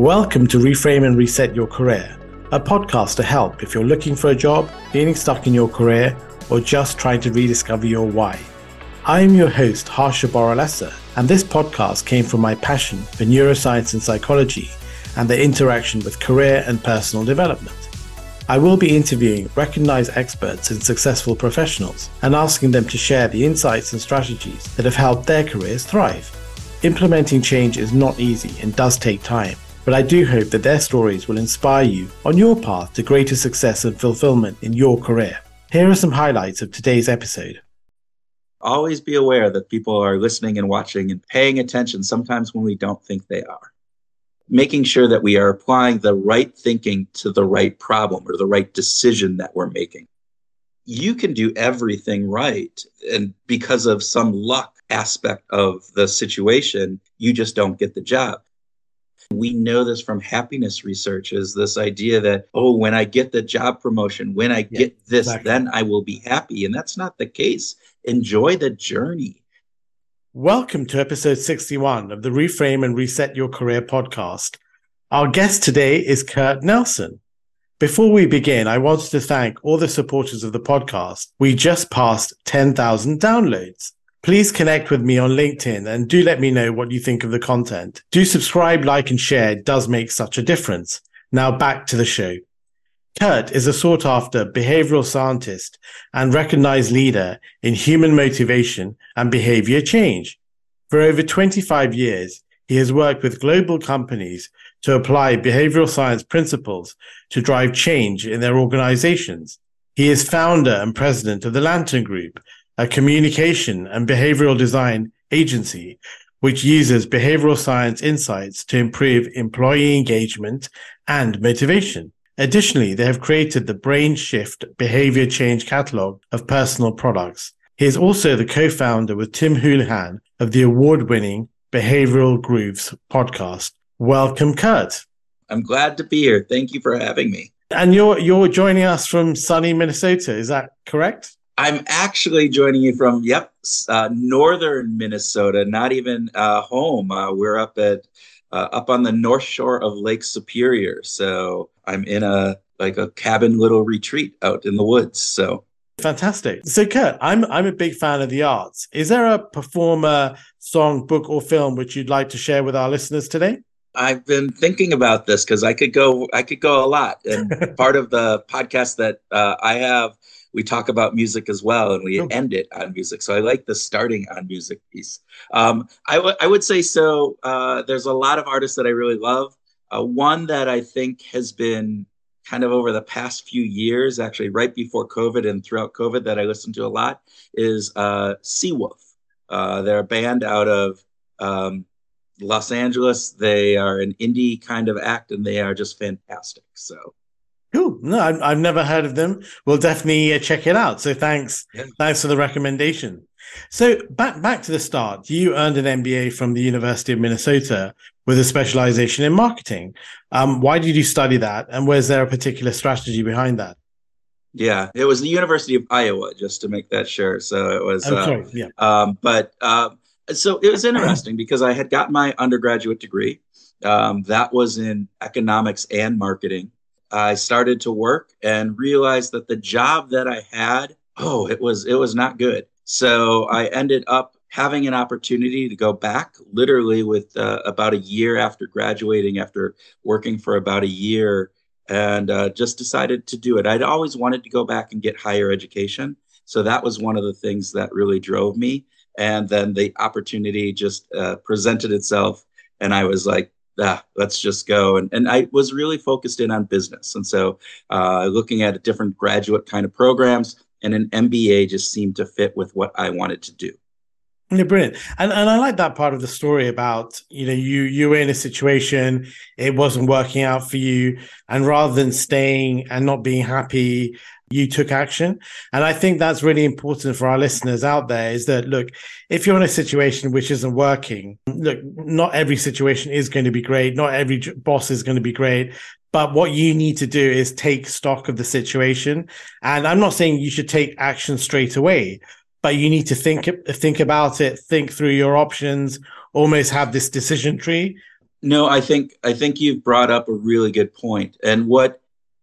Welcome to Reframe and Reset Your Career, a podcast to help if you're looking for a job, feeling stuck in your career, or just trying to rediscover your why. I am your host, Harsha Boralesa, and this podcast came from my passion for neuroscience and psychology and their interaction with career and personal development. I will be interviewing recognized experts and successful professionals and asking them to share the insights and strategies that have helped their careers thrive. Implementing change is not easy and does take time, but I do hope that their stories will inspire you on your path to greater success and fulfillment in your career. Here are some highlights of today's episode. Always be aware that people are listening and watching and paying attention sometimes when we don't think they are. Making sure that we are applying the right thinking to the right problem or the right decision that we're making. You can do everything right. And because of some luck aspect of the situation, you just don't get the job we know this from happiness research is this idea that, oh, when I get the job promotion, when I yeah, get this, exactly. then I will be happy. And that's not the case. Enjoy the journey. Welcome to episode 61 of the Reframe and Reset Your Career podcast. Our guest today is Kurt Nelson. Before we begin, I wanted to thank all the supporters of the podcast. We just passed 10,000 downloads. Please connect with me on LinkedIn and do let me know what you think of the content. Do subscribe, like, and share. It does make such a difference. Now back to the show. Kurt is a sought after behavioral scientist and recognized leader in human motivation and behavior change. For over 25 years, he has worked with global companies to apply behavioral science principles to drive change in their organizations. He is founder and president of the Lantern Group, a communication and behavioral design agency which uses behavioral science insights to improve employee engagement and motivation. Additionally, they have created the Brain Shift Behavior Change Catalog of personal products. He is also the co-founder with Tim Houlihan of the award-winning Behavioral Grooves podcast. Welcome, Kurt. I'm glad to be here. Thank you for having me. And you're you're joining us from sunny Minnesota. Is that correct? I'm actually joining you from, yep, uh, northern Minnesota, not even uh, home. Uh, we're up at uh, up on the north shore of Lake Superior. So I'm in a like a cabin little retreat out in the woods. So fantastic. So Kurt, I'm I'm a big fan of the arts. Is there a performer, song, book, or film which you'd like to share with our listeners today? I've been thinking about this because I could go I could go a lot. And part of the podcast that uh, I have we talk about music as well and we end it on music. So I like the starting on music piece. Um, I, w- I would say so. Uh, there's a lot of artists that I really love. Uh, one that I think has been kind of over the past few years, actually right before COVID and throughout COVID, that I listen to a lot is uh, Sea Wolf. Uh, they're a band out of um, Los Angeles. They are an indie kind of act and they are just fantastic. So Cool. No, I've, I've never heard of them. We'll definitely uh, check it out. So thanks, yeah. thanks for the recommendation. So back back to the start. You earned an MBA from the University of Minnesota with a specialization in marketing. Um, why did you study that, and was there a particular strategy behind that? Yeah, it was the University of Iowa, just to make that sure. So it was. Uh, sorry. Yeah. Um, but uh, so it was interesting because I had got my undergraduate degree. Um, that was in economics and marketing. I started to work and realized that the job that I had, oh, it was it was not good. So I ended up having an opportunity to go back literally with uh, about a year after graduating after working for about a year and uh, just decided to do it. I'd always wanted to go back and get higher education. So that was one of the things that really drove me. And then the opportunity just uh, presented itself and i was like ah, let's just go. And, and I was really focused in on business. And so uh, looking at different graduate kind of programs and an MBA just seemed to fit with what I wanted to do. Yeah, brilliant. And and I like that part of the story about, you know, you you were in a situation, it wasn't working out for you. And rather than staying and not being happy you took action. And I think that's really important for our listeners out there is that, look, if you're in a situation which isn't working, look, not every situation is going to be great. Not every boss is going to be great. But what you need to do is take stock of the situation. And I'm not saying you should take action straight away, but you need to think, think about it, think through your options, almost have this decision tree No, I think I think you've brought up a really good point. And what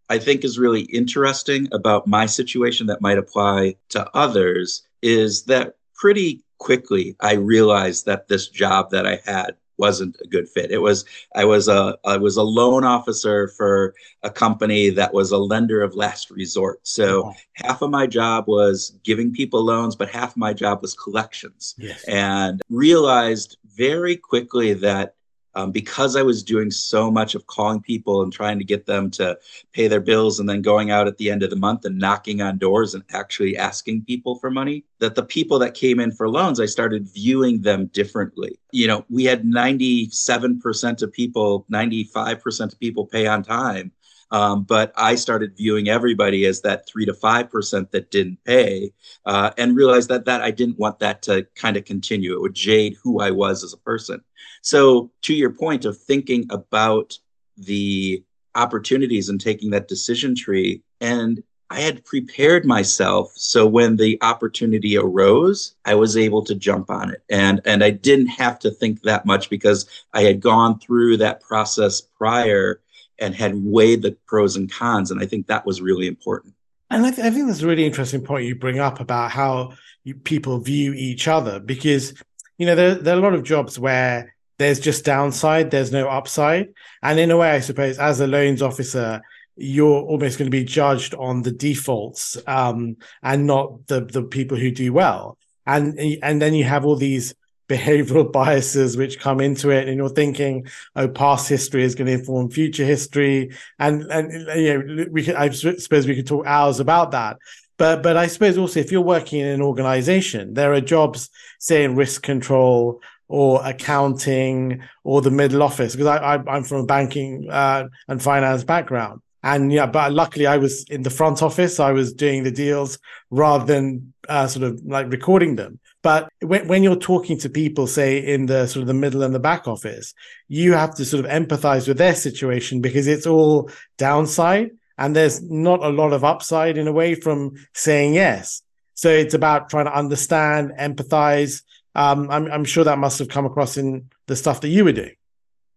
I think is really interesting about my situation that might apply to others is that pretty quickly I realized that this job that I had wasn't a good fit. It was I was a I was a loan officer for a company that was a lender of last resort. So oh. half of my job was giving people loans, but half of my job was collections. Yes. And realized very quickly that um, because I was doing so much of calling people and trying to get them to pay their bills and then going out at the end of the month and knocking on doors and actually asking people for money, that the people that came in for loans, I started viewing them differently. You know, we had 97% of people, 95% of people pay on time. Um, but I started viewing everybody as that three to five percent that didn't pay, uh, and realized that that I didn't want that to kind of continue. It would jade who I was as a person. So, to your point of thinking about the opportunities and taking that decision tree, and I had prepared myself so when the opportunity arose, I was able to jump on it. And and I didn't have to think that much because I had gone through that process prior and had weighed the pros and cons. And I think that was really important. And I, th- I think that's a really interesting point you bring up about how you, people view each other because, you know, there, there are a lot of jobs where there's just downside, there's no upside. And in a way, I suppose, as a loans officer, you're almost going to be judged on the defaults um, and not the the people who do well. And and then you have all these behavioral biases which come into it and you're thinking oh past history is going to inform future history and and you know we could, i suppose we could talk hours about that. But but i suppose also if you're working in an organization there are jobs say in risk control or accounting or the middle office because I, I am from a banking uh, and finance background. And yeah but luckily i was in the front office i was doing the deals rather than uh, sort of like recording them but when, when you're talking to people, say in the sort of the middle and the back office, you have to sort of empathize with their situation because it's all downside and there's not a lot of upside in a way from saying yes. So it's about trying to understand, empathize. Um, I'm, I'm sure that must have come across in the stuff that you were doing.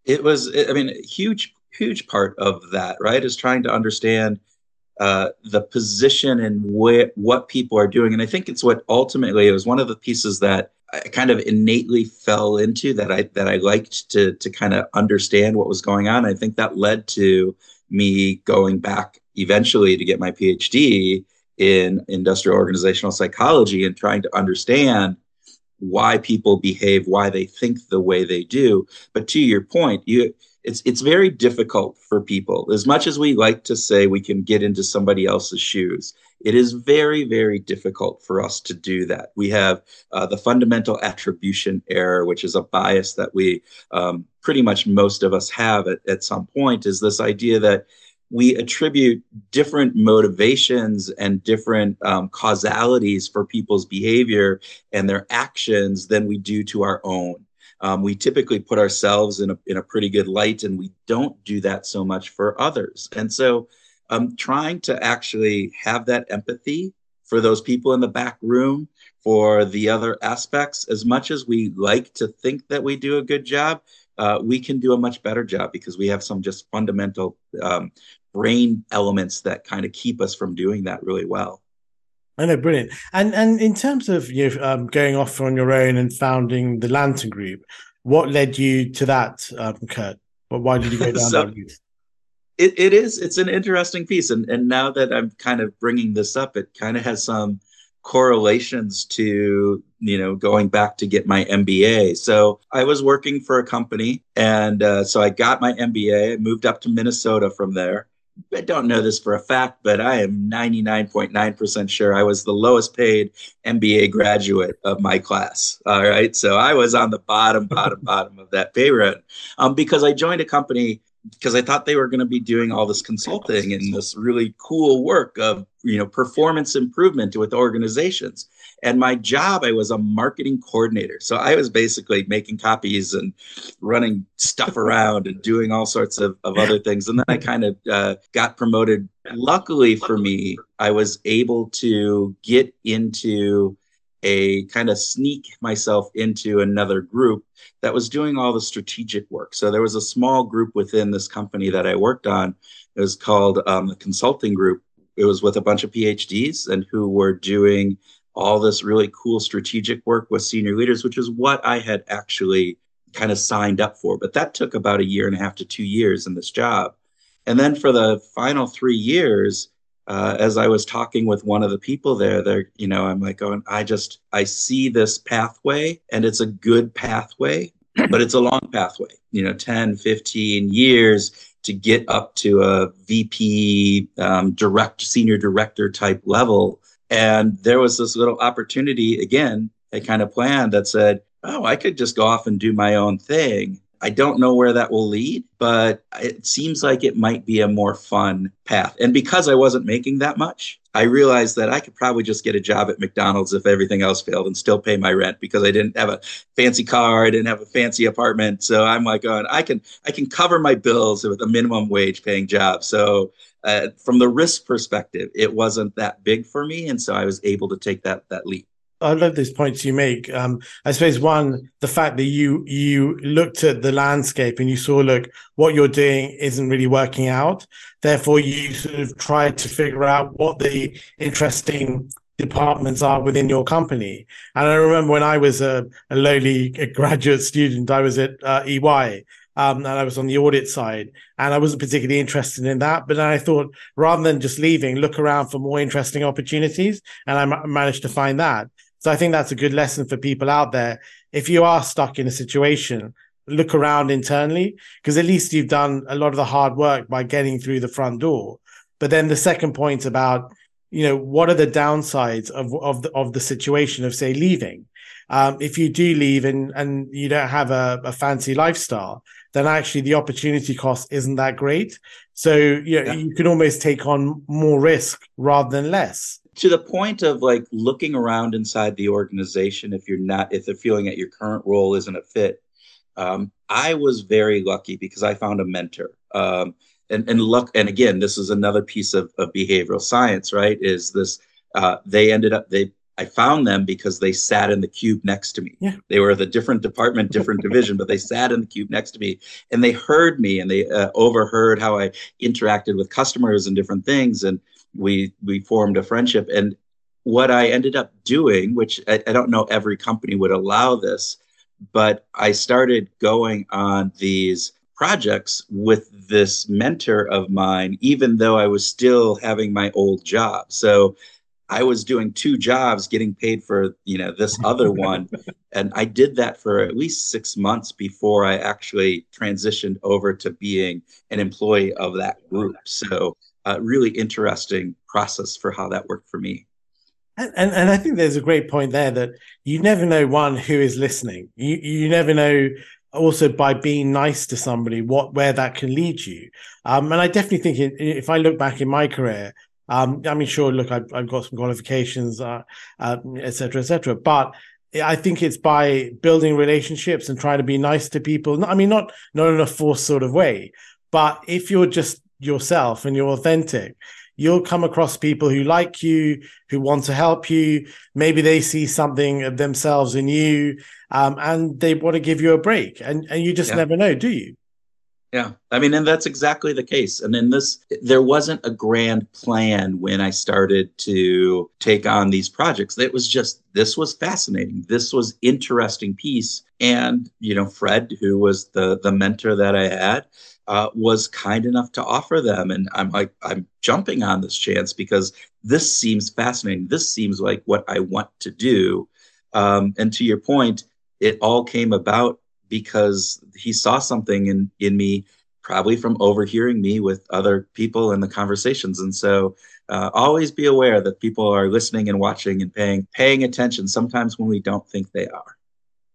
It was, I mean, huge, huge part of that, right? Is trying to understand uh, the position and wh- what people are doing. And I think it's what ultimately it was one of the pieces that I kind of innately fell into that I that I liked to to kind of understand what was going on. I think that led to me going back eventually to get my PhD in industrial organizational psychology and trying to understand why people behave, why they think the way they do. But to your point, you it's it's very difficult for people. As much as we like to say we can get into somebody else's shoes it is very very difficult for us to do that. We have uh, the fundamental attribution error which is a bias that we um, pretty much most of us have at, at some point is this idea that we attribute different motivations and different um, causalities for people's behavior and their actions than we do to our own um, we typically put ourselves in a, in a pretty good light and we don't do that so much for others. And so um, trying to actually have that empathy for those people in the back room for the other aspects as much as we like to think that we do a good job uh, we can do a much better job because we have some just fundamental um, brain elements that kind of keep us from doing that really well I know, brilliant. And and in terms of you know, um, going off on your own and founding the Lantern Group, what led you to that, um, Kurt? Well, why did you go down so, that route? It, it is. It's an interesting piece, and and now that I'm kind of bringing this up, it kind of has some correlations to you know going back to get my MBA. So I was working for a company, and uh, so I got my MBA. I moved up to Minnesota from there, I don't know this for a fact, but I am 99.9% sure I was the lowest paid MBA graduate of my class. All right. So I was on the bottom, bottom, bottom of that pay run um, because I joined a company because I thought they were going to be doing all this consulting and this really cool work of, you know, performance improvement with organizations. And my job, I was a marketing coordinator. So I was basically making copies and running stuff around and doing all sorts of, of other things. And then I kind of uh, got promoted. Luckily for me, I was able to get into a kind of sneak myself into another group that was doing all the strategic work. So there was a small group within this company that I worked on. It was called um, the consulting group. It was with a bunch of PhDs and who were doing all this really cool strategic work with senior leaders, which is what I had actually kind of signed up for. But that took about a year and a half to two years in this job. And then for the final three years, uh, as I was talking with one of the people there, there, you know, I'm like going, I just, I see this pathway and it's a good pathway, but it's a long pathway, you know, 10, 15 years to get up to a VP, um, direct, senior director type level. And there was this little opportunity again, a kind of plan that said, oh, I could just go off and do my own thing. I don't know where that will lead, but it seems like it might be a more fun path. And because I wasn't making that much, I realized that I could probably just get a job at McDonald's if everything else failed and still pay my rent because I didn't have a fancy car, I didn't have a fancy apartment. So I'm like, oh, I can I can cover my bills with a minimum wage paying job. So uh, from the risk perspective, it wasn't that big for me, and so I was able to take that that leap. I love these points you make. Um, I suppose one, the fact that you you looked at the landscape and you saw, look, what you're doing isn't really working out. Therefore, you sort of tried to figure out what the interesting departments are within your company. And I remember when I was a, a lowly graduate student, I was at uh, EY. Um, and I was on the audit side, and I wasn't particularly interested in that. But I thought, rather than just leaving, look around for more interesting opportunities, and I managed to find that. So I think that's a good lesson for people out there. If you are stuck in a situation, look around internally because at least you've done a lot of the hard work by getting through the front door. But then the second point about, you know, what are the downsides of of the, of the situation of say leaving? Um, if you do leave and and you don't have a, a, fancy lifestyle, then actually the opportunity cost isn't that great. So you know, yeah. you can almost take on more risk rather than less to the point of like looking around inside the organization if you're not if they're feeling that your current role isn't a fit um, i was very lucky because i found a mentor um, and, and luck and again this is another piece of, of behavioral science right is this uh, they ended up they i found them because they sat in the cube next to me. Yeah. they were the different department different division but they sat in the cube next to me and they heard me and they uh, overheard how i interacted with customers and different things and we we formed a friendship. And what i ended up doing which I, I, don't know every company would allow this but i started going on these projects with this mentor of mine even though i was still having my old job. So i was doing two jobs getting paid for you know this other one and i did that for at least six months before i actually transitioned over to being an employee of that group so a really interesting process for how that worked for me. And, and, and I think there's a great point there that you never know one who is listening. You you never know also by being nice to somebody what where that can lead you. Um, and I definitely think it, if I look back in my career, um, I mean, sure, look, I've, I've got some qualifications, uh, uh, et cetera, et cetera, but I think it's by building relationships and trying to be nice to people. I mean, not not in a forced sort of way, but if you're just yourself and you're authentic, you'll come across people who like you, who want to help you. Maybe they see something of themselves in you, um, and they want to give you a break. And and you just yeah. never know, do you? Yeah, I mean, and that's exactly the case. And in this, there wasn't a grand plan when I started to take on these projects. It was just this was fascinating. This was interesting piece. And you know, Fred, who was the the mentor that I had, uh, was kind enough to offer them. And I'm like, I'm jumping on this chance because this seems fascinating. This seems like what I want to do. Um, and to your point, it all came about because he saw something in, in me, probably from overhearing me with other people in the conversations. And so uh, always be aware that people are listening and watching and paying paying attention sometimes when we don't think they are.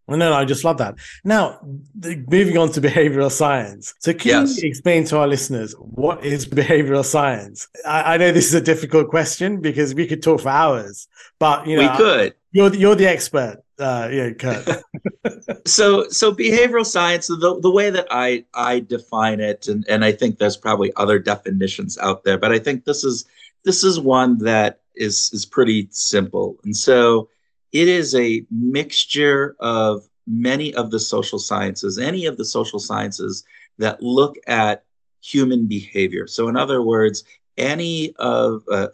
Well, no, no, I just love that. Now, moving on to behavioral science. So, can yes. you explain to our listeners what is behavioral science? I, I, know this is a difficult question because we could talk for hours, but you know, we could. You're you're the expert, uh, yeah, Kurt. so, so behavioral science, the the way that I I define it, and and I think there's probably other definitions out there, but I think this is this is one that is is pretty simple, and so it is a mixture of many of the social sciences, any of the social sciences that look at human behavior. So, in other words, any of uh,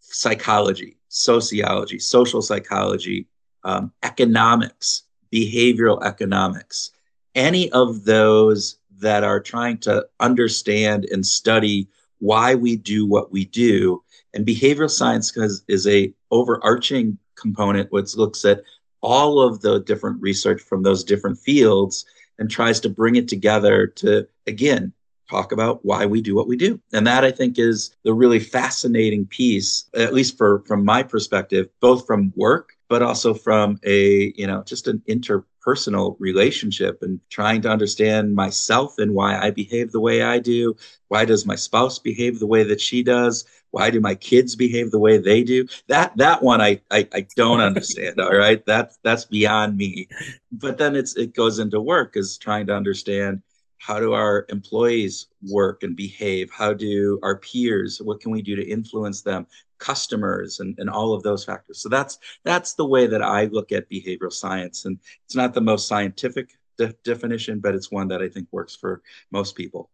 psychology, sociology, social psychology, um, economics, behavioral economics, any of those that are trying to understand and study why we do what we do. And behavioral science is a overarching component which looks at all of the different research from those different fields and tries to bring it together to again talk about why we do what we do and that i think is the really fascinating piece at least for from my perspective both from work but also from a you know just an interpersonal relationship and trying to understand myself and why i behave the way i do. Why does my spouse behave the way that she does? Why do my kids behave the way they do? That that one i i, I don't understand all right? That's that's beyond me. But then it's it goes into work is trying to understand how do our employees work and behave? How do our peers? What can we do to influence them customers and, and all of those factors so that's that's the way that i look at behavioral science and it's not the most scientific de- definition but it's one that i think works for most people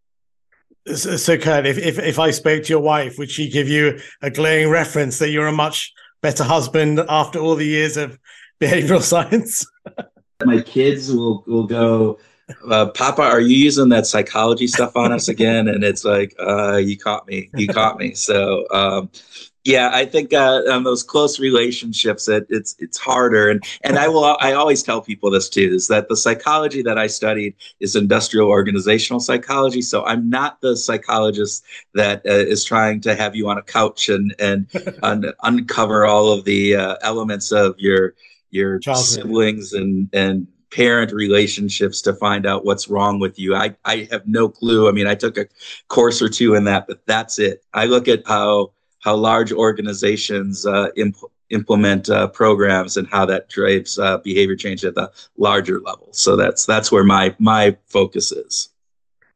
so, so Kurt, if, if if I spoke to your wife, would she give you a glaring reference that you're a much better husband after all the years of behavioral science? My kids will will go, uh, Papa, are you using that psychology stuff on us again? And it's like, uh, you caught me, you caught me. So, um, yeah, I think uh, on those close relationships, it, it's it's harder, and and I will I always tell people this too is that the psychology that I studied is industrial organizational psychology. So I'm not the psychologist that uh, is trying to have you on a couch and and un- uncover all of the uh, elements of your your Childhood. siblings and and parent relationships to find out what's wrong with you. I, I have no clue. I mean, I took a course or two in that, but that's it. I look at how how large organizations uh, imp- implement uh, programs and how that drives uh, behavior change at the larger level. So that's that's where my my focus is.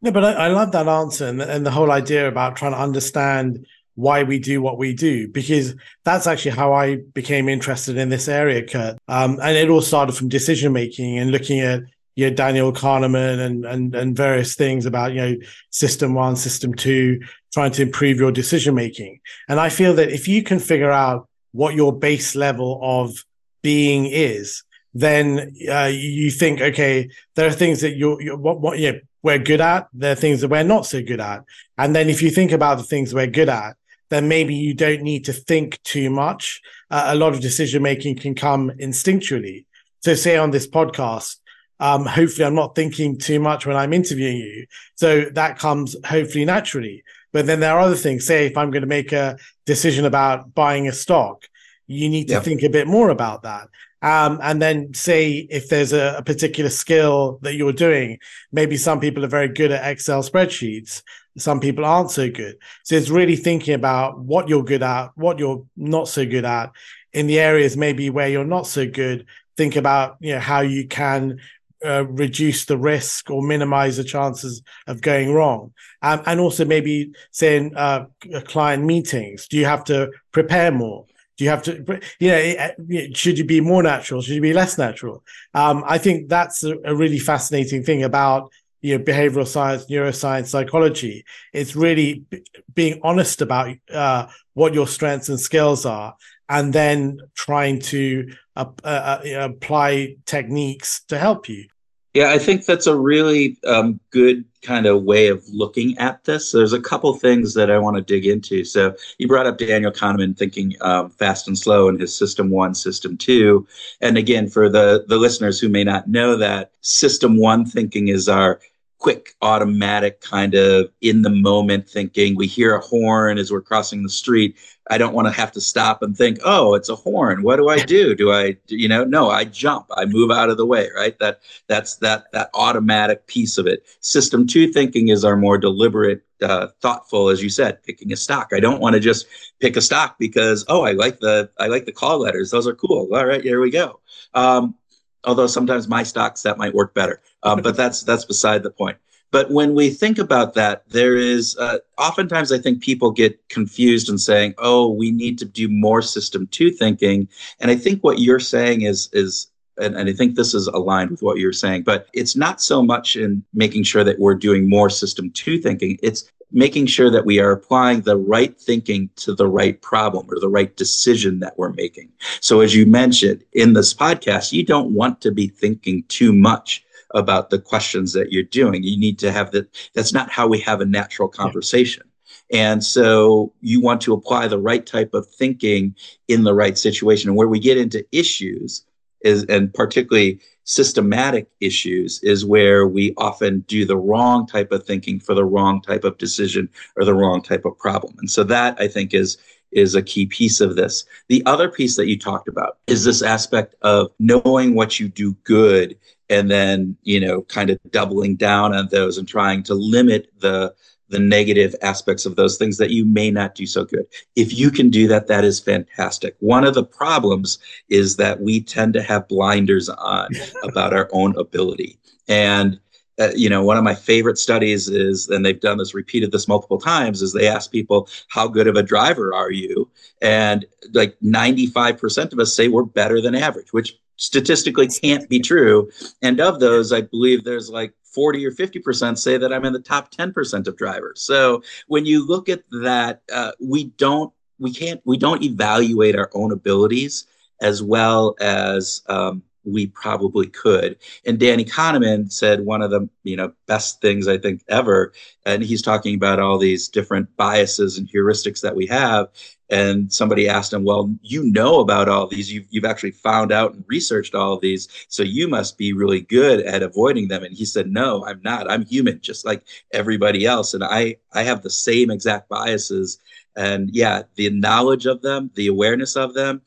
No, but I, I love that answer and, and the whole idea about trying to understand why we do what we do because that's actually how I became interested in this area, Kurt. Um, and it all started from decision making and looking at you know Daniel Kahneman and and and various things about you know system one, system two, trying to improve your decision making. And I feel that if you can figure out what your base level of being is, then uh, you think, okay, there are things that you're, you're what, what you know, we're good at. There are things that we're not so good at. And then if you think about the things we're good at, then maybe you don't need to think too much. Uh, a lot of decision making can come instinctually. So, say on this podcast, um, hopefully, I'm not thinking too much when I'm interviewing you. So that comes hopefully naturally. But then there are other things. Say, if I'm going to make a decision about buying a stock, you need to yep. think a bit more about that. Um, and then say if there's a, a, particular skill that you're doing, maybe some people are very good at Excel spreadsheets. Some people aren't so good. So it's really thinking about what you're good at, what you're not so good at in the areas maybe where you're not so good. Think about, you know, how you can uh, reduce the risk or minimize the chances of going wrong um, and also maybe saying uh, client meetings do you have to prepare more do you have to, you know, should you be more natural? Should you be less natural? Um, I think that's a, a, really fascinating thing about, you know, behavioral science, neuroscience, psychology. It's really b- being honest about uh, what your strengths and skills are, and then trying to uh, uh, apply techniques to help you. Yeah, I think that's a really um, good kind of way of looking at this. There's a couple things that I want to dig into. So you brought up Daniel Kahneman thinking um, fast and slow in his system one, system two. And again, for the, the listeners who may not know that, system one thinking is our quick, automatic kind of in the moment thinking. We hear a horn as we're crossing the street. I don't want to have to stop and think, oh, it's a horn. What do I do? Do I, you know, no, I jump, I move out of the way, right? That that's that that automatic piece of it. System two thinking is our more deliberate, uh, thoughtful, as you said, picking a stock. I don't want to just pick a stock because oh, I like the I like the call letters. Those are cool. All right, here we go. Um, although sometimes my stocks that might work better. Um, but that's that's beside the point. But when we think about that, there is uh, oftentimes I think people get confused and saying, "Oh, we need to do more system two thinking." And I think what you're saying is is and, and, I think this is aligned with what you're saying, but it's not so much in making sure that we're doing more system two thinking. It's making sure that we are applying the right thinking to the right problem or the right decision that we're making. So, as you mentioned in this podcast, you don't want to be thinking too much about the questions that you're doing. You need to have that. That's not how we have a natural conversation. And so you want to apply the right type of thinking in the right situation. And where we get into issues is, and particularly systematic issues, is where we often do the wrong type of thinking for the wrong type of decision or the wrong type of problem. And so that I think is is a key piece of this. The other piece that you talked about is this aspect of knowing what you do good and then you know kind of doubling down on those and trying to limit the the negative aspects of those things that you may not do so good. If you can do that that is fantastic. One of the problems is that we tend to have blinders on about our own ability. And uh, you know one of my favorite studies is and they've done this repeated this multiple times is they ask people how good of a driver are you? And like 95% of us say we're better than average which statistically can't be true. And of those, I believe there's like 40 or 50% say that I'm in the top 10% of drivers. So when you look at that, uh, we don't, we can't, we don't evaluate our own abilities as well as um, we probably could. And Danny Kahneman said one of the you know best things I think ever, and he's talking about all these different biases and heuristics that we have. And somebody asked him, "Well, you know about all these. You've you've actually found out and researched all of these, so you must be really good at avoiding them." And he said, "No, I'm not. I'm human, just like everybody else, and I I have the same exact biases." And yeah, the knowledge of them, the awareness of them,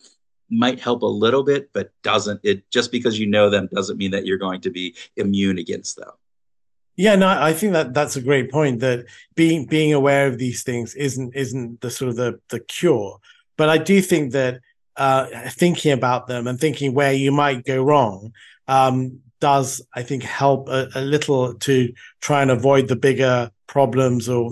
might help a little bit, but doesn't it just because you know them doesn't mean that you're going to be immune against them. Yeah, no, I think that that's a great point. That being being aware of these things isn't isn't the sort of the the cure, but I do think that uh, thinking about them and thinking where you might go wrong um, does, I think, help a, a, little to try and avoid the bigger problems. Or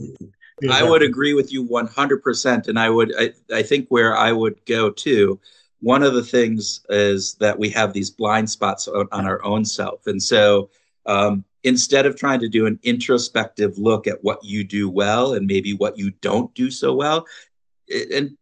you know, I would agree with you one hundred percent, and I would I, I think where I would go too one of the things is that we have these blind spots on, on our own self. And so um, instead of trying to do an introspective look at what you do well and maybe what you don't do so well, and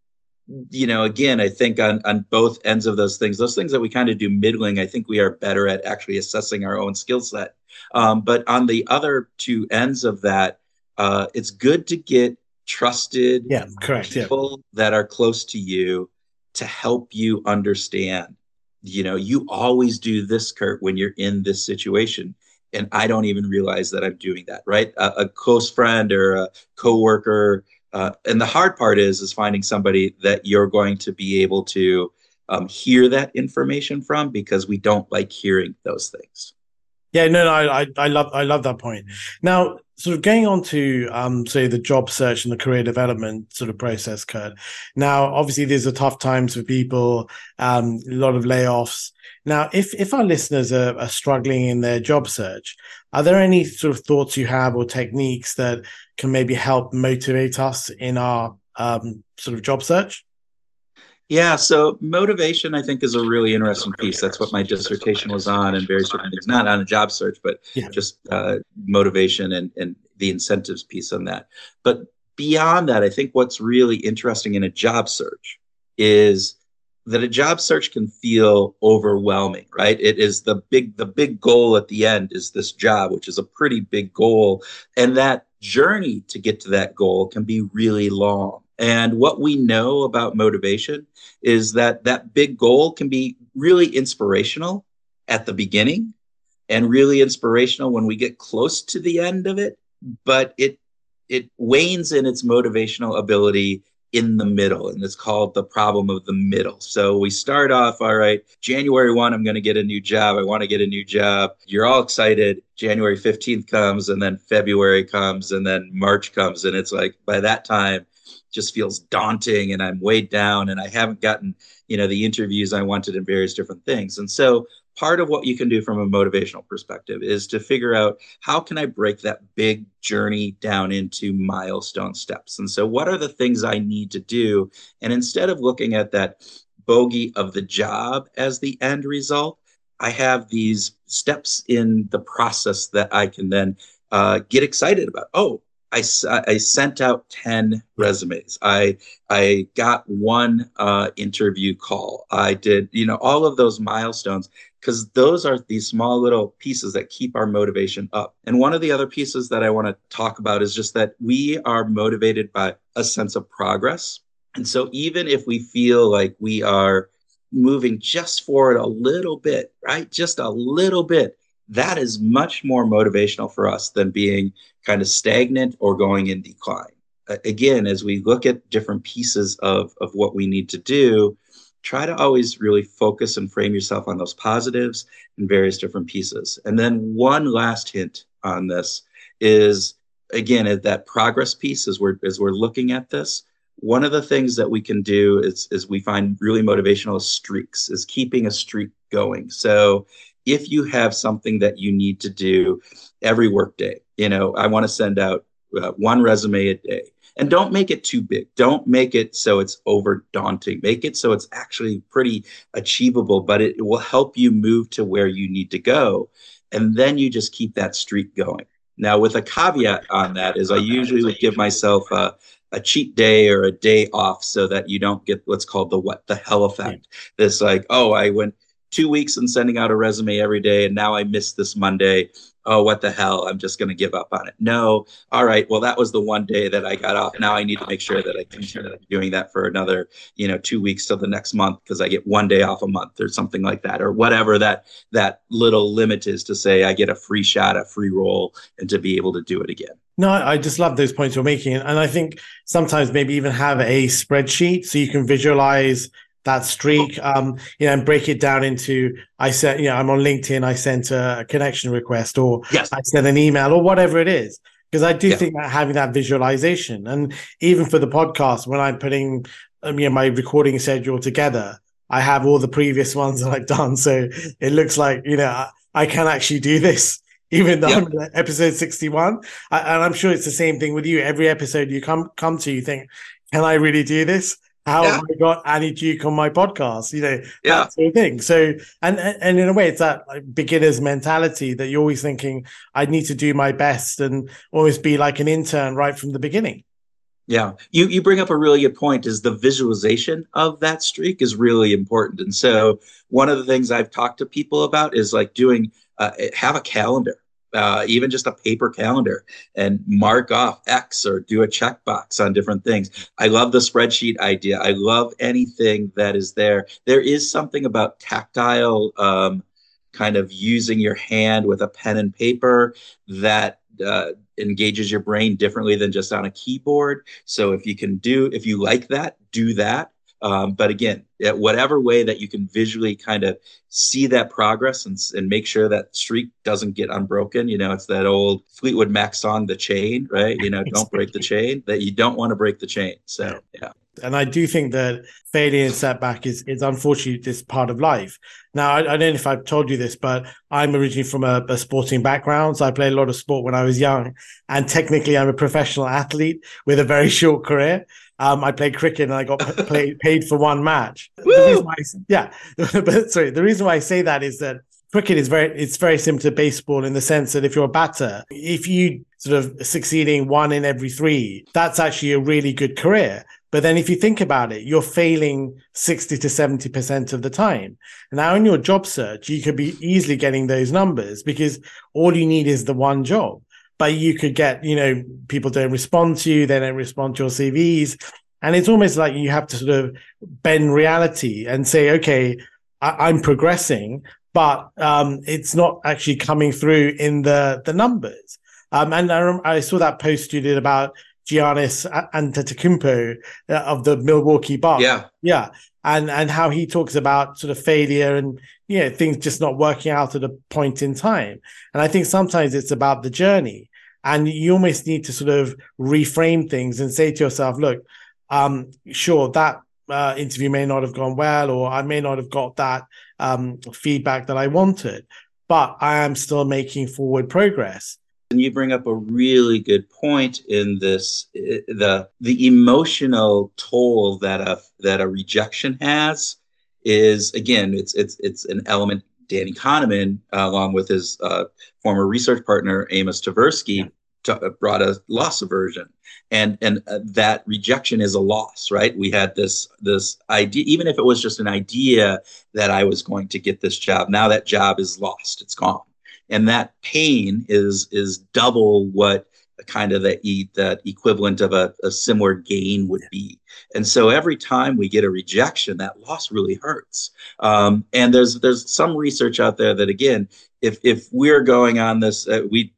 you know, again, I think on on both ends of those things, those things that we kind of do middling, I think we are better at actually assessing our own skill set. Um, but on the other two ends of that, uh, it's good to get trusted yeah, correct, people yeah. that are close to you to help you understand. You know, you always do this, Kurt, when you're in this situation. And I don't even realize that I'm doing that, right? A, a close friend or a coworker. Uh, and the hard part is, is finding somebody that you're going to be able to um, hear that information from because we don't like hearing those things. Yeah, no, no, I, I love, I love that point. Now, sort of going on to um, say the job search and the career development sort of process, Kurt. Now, obviously, these are tough times for people, um, a lot of layoffs. Now, if if our listeners are, are struggling in their job search, are there any sort of thoughts you have or techniques that can maybe help motivate us in our um, sort of job search? Yeah, so motivation, I think, is a really interesting piece. That's what my dissertation was on, and various different things. Not on a job search, but yeah. just uh, motivation and and the incentives piece on that. But beyond that, I think what's really interesting in a job search is that a job search can feel overwhelming right it is the big the big goal at the end is this job which is a pretty big goal and that journey to get to that goal can be really long and what we know about motivation is that that big goal can be really inspirational at the beginning and really inspirational when we get close to the end of it, but it it wanes in its motivational ability in the middle and it's called the problem of the middle. So we start off all right january 1 i'm going to get a new job i want to get a new job. You're all excited january 15th comes and then february comes and then march comes and it's like by that time just feels daunting and I'm weighed down and I haven't gotten, you know, the interviews I wanted in various different things. And so part of what you can do from a motivational perspective is to figure out how can I break that big journey down into milestone steps. And so, what are the things I need to do? And instead of looking at that bogey of the job as the end result, I have these steps in the process that I can then uh, get excited about. Oh, I, I sent out 10 resumes. I, I got one uh, interview call. I did, you know, all of those milestones because those are these small little pieces that keep our motivation up. And one of the other pieces that I want to talk about is just that we are motivated by a sense of progress. And so even if we feel like we are moving just forward a little bit, right? Just a little bit, that is much more motivational for us than being kind of stagnant or going in decline. Again, as we look at different pieces of, of what we need to do, try to always really focus and frame yourself on those positives in various different pieces. And then one last hint on this is again at that progress piece as we're as we're looking at this. One of the things that we can do is, is we find really motivational streaks, is keeping a streak going. So if you have something that you need to do every workday, you know, I want to send out uh, one resume a day. And don't make it too big. Don't make it so it's over daunting. Make it so it's actually pretty achievable, but it, it will help you move to where you need to go. And then you just keep that streak going. Now, with a caveat on that, is I usually would give myself a, a cheat day or a day off so that you don't get what's called the what the hell effect. This like, oh, I went two weeks and sending out a resume every day, and now I missed this Monday. Oh, what the hell? I'm just going to give up on it. No. All right. Well, that was the one day that I got off. Now I need to make sure that I continue doing that for another, you know, two weeks till the next month because I get one day off a month or something like that, or whatever that that little limit is to say I get a free shot, a free roll, and to be able to do it again. No, I just love those points you're making. And I think sometimes maybe even have a spreadsheet so you can visualize that streak. Um you know and break it down into i said you know i'm on linkedin i sent a connection request or yes. i sent an email or whatever it is. Because i do yeah. think that having that visualization and even for the podcast when i'm putting um, you know my recording schedule together i have all the previous ones that i've done. So it looks like you know i, I can actually do this even though yep. I'm episode 61 I, and i'm sure it's the same thing with you. Every episode you come come to you think can i really do this how yeah. have I got Annie Duke on my podcast? You know, yeah. that sort of thing. So, and and in a way, it's that like, beginner's mentality that you're always thinking, I need to do my best and always be like an intern right from the beginning. Yeah, you you bring up a really good point. Is the visualization of that streak is really important, and so one of the things I've talked to people about is like doing uh, have a calendar uh, even just a paper calendar and mark off X or do a checkbox on different things. I love the spreadsheet idea. I love anything that is there. There is something about tactile, um, kind of using your hand with a pen and paper that uh, engages your brain differently than just on a keyboard. So if you can do, if you like that, do that. Um, but again, whatever way that you can visually kind of see that progress and, and make sure that streak doesn't get unbroken. You know, it's that old Fleetwood Mac song, The Chain, right? You know, don't break the chain, that you don't want to break the chain. So, yeah. And I do think that failure and setback is, is unfortunately this part of life. Now, I, I, don't know if I've told you this, but I'm originally from a, a, sporting background. So I played a lot of sport when I was young. And technically, I'm a professional athlete with a very short career. Um, I played cricket and I got paid, paid for one match. I, yeah, but sorry, the reason why I say that is that cricket is very it's very similar to baseball in the sense that if you're a batter, if you sort of succeeding one in every three, that's actually a really good career. But then if you think about it, you're failing 60 to 70% of the time. Now in your job search, you could be easily getting those numbers because all you need is the one job but you could get, you know, people don't respond to you, they don't respond to your CVs. And it's almost like you have to sort of bend reality and say, okay, I- am progressing, but um, it's not actually coming through in the the numbers. Um, and I, I, saw that post you did about Giannis Antetokounmpo uh, of the Milwaukee Bucks. Yeah, yeah, and and how he talks about sort of failure and you know things just not working out at a point in time and i think sometimes it's about the journey and you almost need to sort of reframe things and say to yourself look um sure that uh, interview may not have gone well or i may not have got that um, feedback that I wanted. But I am still making forward progress. And you bring up a really good point in this the the emotional toll that a that a rejection has is again it's it's it's an element Danny Kahneman, uh, along with his uh, former research partner Amos Tversky, t- brought a loss aversion, and and uh, that rejection is a loss, right? We had this this idea, even if it was just an idea that I was going to get this job. Now that job is lost; it's gone, and that pain is is double what kind of the that equivalent of a, a similar gain would be. And so every time we get a rejection, that loss really hurts. Um, and there's there's some research out there that again, if if we're going on this, uh, we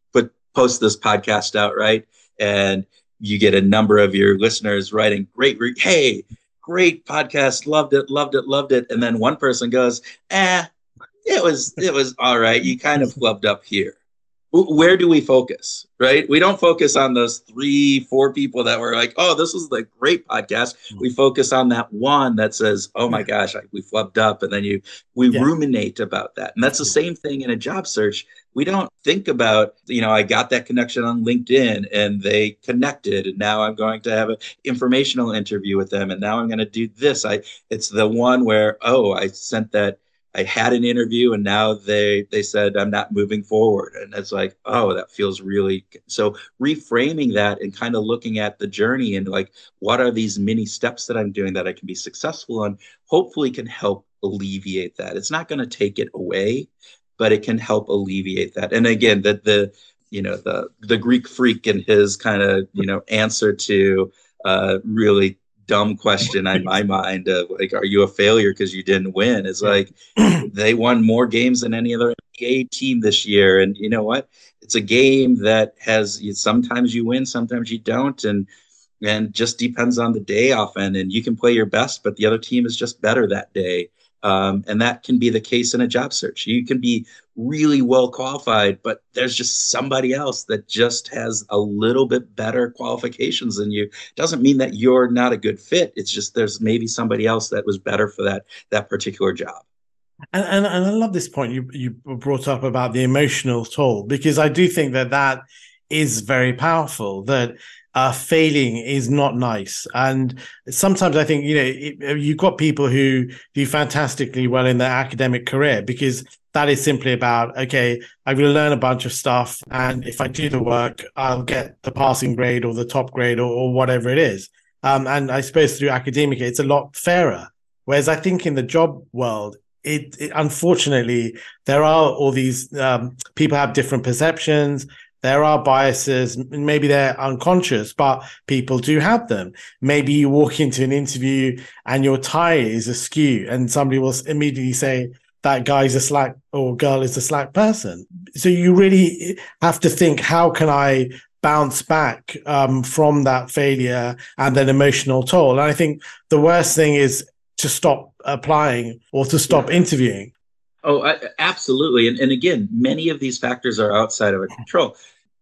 post this podcast out right, and you get a number of your listeners writing great, re- hey, great podcast, loved it, loved it, loved it, and then one person goes, eh, it was it was all right. You kind of flubbed up here where do we focus right? We don't focus on those three four people that were like oh this was the great podcast. Mm-hmm. we focus on that one that says oh my gosh I, we flubbed up and then you we yeah. ruminate about that. And that's the same thing in a job search. We don't think about you know i got that connection on linkedin and they connected and now i'm going to have an informational interview with them and now i'm going to do this. I it's the one where oh i sent that I had an interview and now they they said I'm not moving forward. And it's like oh that feels really so reframing that and kind of looking at the journey and like what are these mini steps that I'm doing that I can be successful on hopefully can help alleviate that. It's not going to take it away but it can help alleviate that. And again that the you know the the Greek freak and his kind of you know answer to uh, really dumb question in my mind of like, are you a failure because you didn't win? It's like they won more games than any other NBA team this year, and you know what? It's a game that has sometimes you win, sometimes you don't, and and just depends on the day often. And you can play your best, but the other team is just better that day. Um, and that can be the case in a job search. You can be really well qualified, but there's just somebody else that just has a little bit better qualifications than you. Doesn't mean that you're not a good fit. It's just there's maybe somebody else that was better for that that particular job. And, and, and I love this point you you brought up about the emotional toll because I do think that that is very powerful. That uh, failing is not nice. And sometimes I think, you know, it, you've got people who do fantastically well in their academic career because that is simply about, okay, I'm going to learn a bunch of stuff. And if I do the work, I'll get the passing grade or the top grade or, or whatever it is. Um, and I suppose through academia, it's a lot fairer. Whereas I think in the job world, it, it, unfortunately there are all these um, people have different perceptions there are biases, maybe they're unconscious, but people do have them. Maybe you walk into an interview and your tie is askew, and somebody will immediately say, that guy's a slack or girl is a slack person. So you really have to think, how can I bounce back um, from that failure and that emotional toll? And I think the worst thing is to stop applying or to stop yeah. interviewing. Oh, I, absolutely. And, and again, many of these factors are outside of our control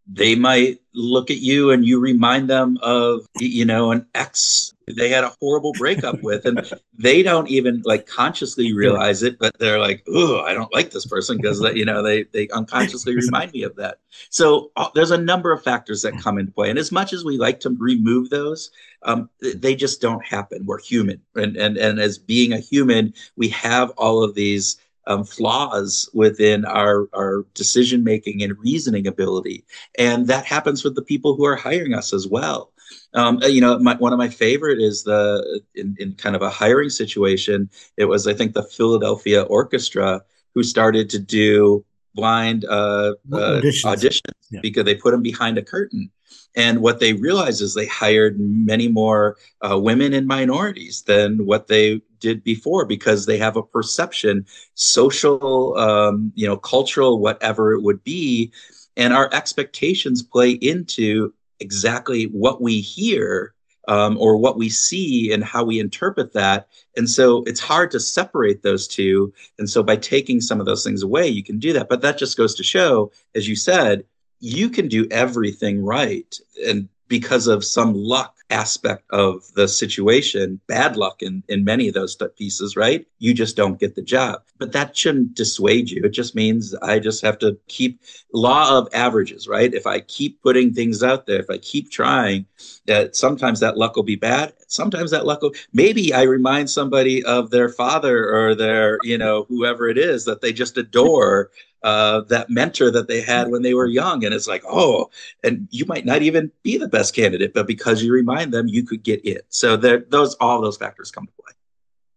they might look at you and you remind them of you know an ex they had a horrible breakup with and they don't even like consciously realize it but they're like oh i don't like this person because you know they they unconsciously remind me of that. So uh, there's a number of factors that come into play and as much as we like to remove those um, they just don't happen. We're human and and and as being a human we have all of these um, flaws within our, our decision making and reasoning ability. And that happens with the people who are hiring us as well. Um, uh, you know, my, one of my favorite is the in, in kind of a hiring situation. It was, I think, the Philadelphia Orchestra who started to do blind uh, uh, auditions, auditions yeah. because they put them behind a curtain. And what they realized is they hired many more uh, women and minorities than what they did before because they have a perception, social, um, you know, cultural, whatever it would be. And our expectations play into exactly what we hear um, or what we see and how we interpret that. And so it's hard to separate those two. And so by taking some of those things away, you can do that. But that just goes to show, as you said, you can do everything right and because of some luck aspect of the situation, bad luck in, in many of those pieces, right? You just don't get the job. But that shouldn't dissuade you. It just means I just have to keep law of averages, right? If I keep putting things out there, if I keep trying, that sometimes that luck will be bad. Sometimes that luck will maybe I remind somebody of their father or their, you know, whoever it is that they just adore uh, that mentor that they had when they were young. And it's like, oh, and you might not even be the best candidate, but because you remind them, you could get it. So there, those all those factors come to play.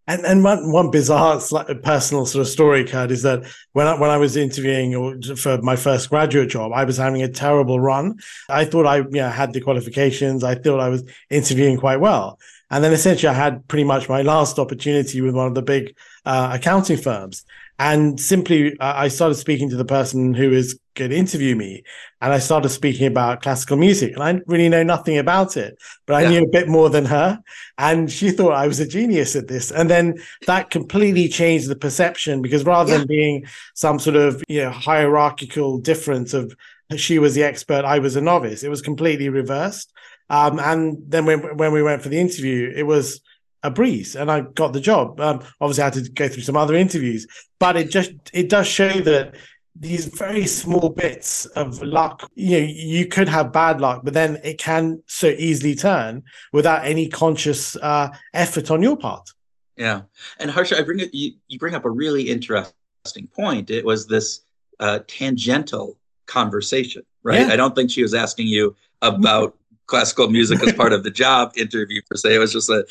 And and one one bizarre, personal sort of story, Kurt, is that when I, when I was interviewing for my first graduate job, I was having a terrible run. I thought I you know, had the qualifications. I thought I was interviewing quite well. And then essentially, I had pretty much my last opportunity with one of the big uh, accounting firms. And simply, uh, I started speaking to the person who was going to interview me. And I started speaking about classical music. And I really know nothing about it, but I yeah. knew a bit more than her. And she thought I was a genius at this. And then that completely changed the perception because rather yeah. than being some sort of you know hierarchical difference of she was the expert, I was a novice, it was completely reversed. Um, and then when when we went for the interview, it was a breeze and I got the job. Um, obviously, I had to go through some other interviews, but it just it does show that these very small bits of luck, you know, you could have bad luck, but then it can so easily turn without any conscious uh, effort on your part. Yeah, and Harsha, I bring it. You, you bring up a really interesting point. It was this uh, tangential conversation, right? Yeah. I don't think she was asking you about classical music as part of the job interview per se. It was just a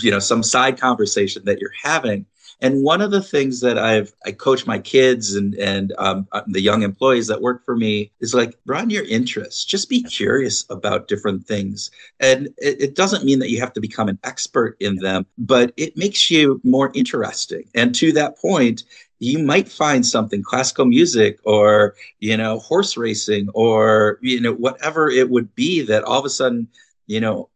you know some side conversation that you're having. And one of the things that i've i coach my kids and and um, uh, the young employees that work for me is like broaden your interests just be curious about different things. And it, it doesn't mean that you have to become an expert in them but it makes you more interesting. And to that point you might find something classical music or you know horse racing or you know whatever it would be that all of a sudden you know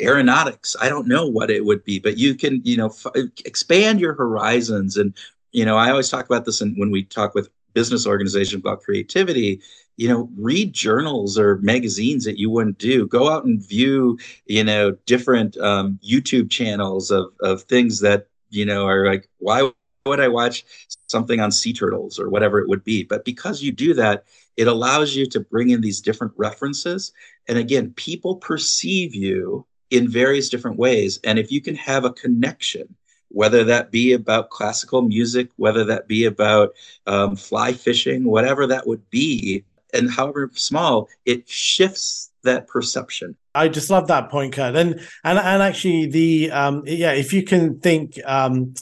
aeronautics. I don't know what it would be but you can you know f- expand your horizons. And you know i always talk about this and when we talk with business organizations about creativity you know read journals or magazines that you wouldn't do. Go out and view you know different um, youtube channels of of things that you know are like why would i watch something on sea turtles or whatever it would be? But because you do that it allows you to bring in these different references. And again people perceive you in various different ways. And if you can have a connection, whether that be about classical music, whether that be about um, fly fishing, whatever that would be, and however small, it shifts that perception. I just love that point, Kurt. And and and actually, the um, yeah, if you can think um,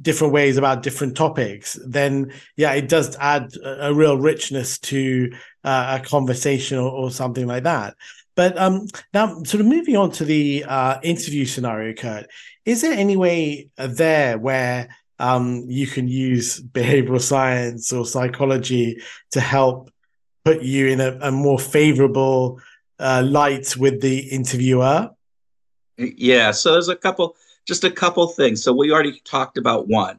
different ways about different topics, then yeah, it does add a, a real richness to uh, a conversation or, or something like that. But um, now, sort of moving on to the uh, interview scenario, Kurt, is there any way there where um, you can use behavioral science or psychology to help put you in a, a more favorable uh, light with the interviewer? Yeah, so there's a couple, just a couple things. So we already talked about one.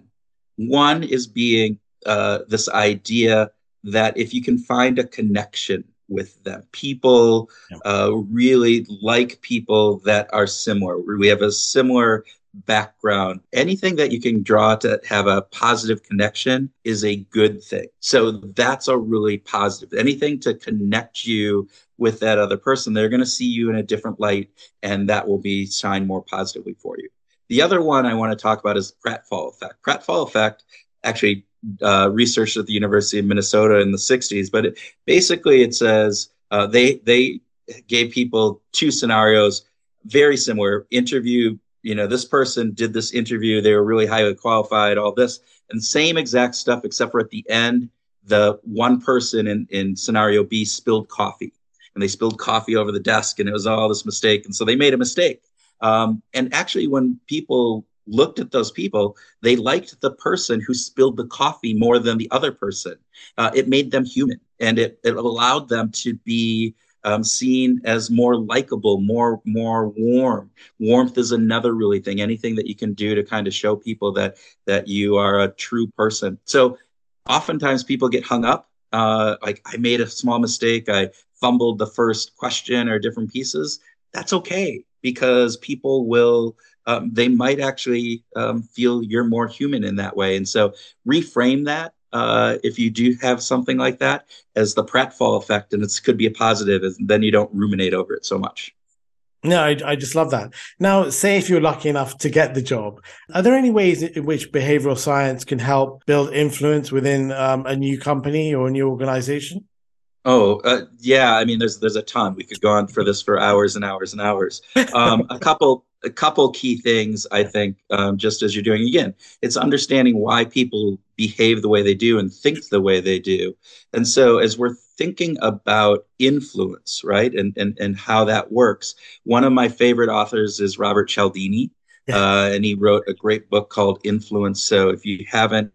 One is being uh, this idea that if you can find a connection with them. People uh, really like people that are similar. We have a similar background. Anything that you can draw to have a positive connection is a good thing. So that's a really positive. Anything to connect you with that other person, they're going to see you in a different light, and that will be signed more positively for you. The other one I want to talk about is pratfall effect. Pratfall effect actually uh, at the University of Minnesota in the 60s, but it, basically it says uh, they they gave people two scenarios very similar. Interview, you know, this person did this interview, they were really highly qualified, all this, and same exact stuff, except for at the end, the one person in, in scenario B spilled coffee. And they spilled coffee over the desk, and it was all this mistake. And so they made a mistake. Um, and actually, when people looked at those people, they liked the person who spilled the coffee more than the other person. Uh, it made them human and it, it allowed them to be um, seen as more likable, more more warm. Warmth is another really thing. Anything that you can do to kind of show people that that you are a true person. So oftentimes people get hung up. Uh, like I made a small mistake. I fumbled the first question or different pieces. That's okay because people will um, they might actually um, feel you're more human in that way and so reframe that uh, if you do have something like that as the pratfall effect and it could be a positive and then you don't ruminate over it so much no, I, I, just love that. Now, say if you're lucky enough to get the job, are there any ways in which behavioral science can help build influence within um, a new company or a new organization? Oh, uh, yeah. I mean, there's there's a ton. We could go on for this for hours and hours and hours. Um, a couple a couple key things I think, um, just as you're doing again, it's understanding why people behave the way they do and think the way they do. And so, as we're thinking about influence, right, and and and how that works, one of my favorite authors is Robert Cialdini, yeah. uh, and he wrote a great book called Influence. So, if you haven't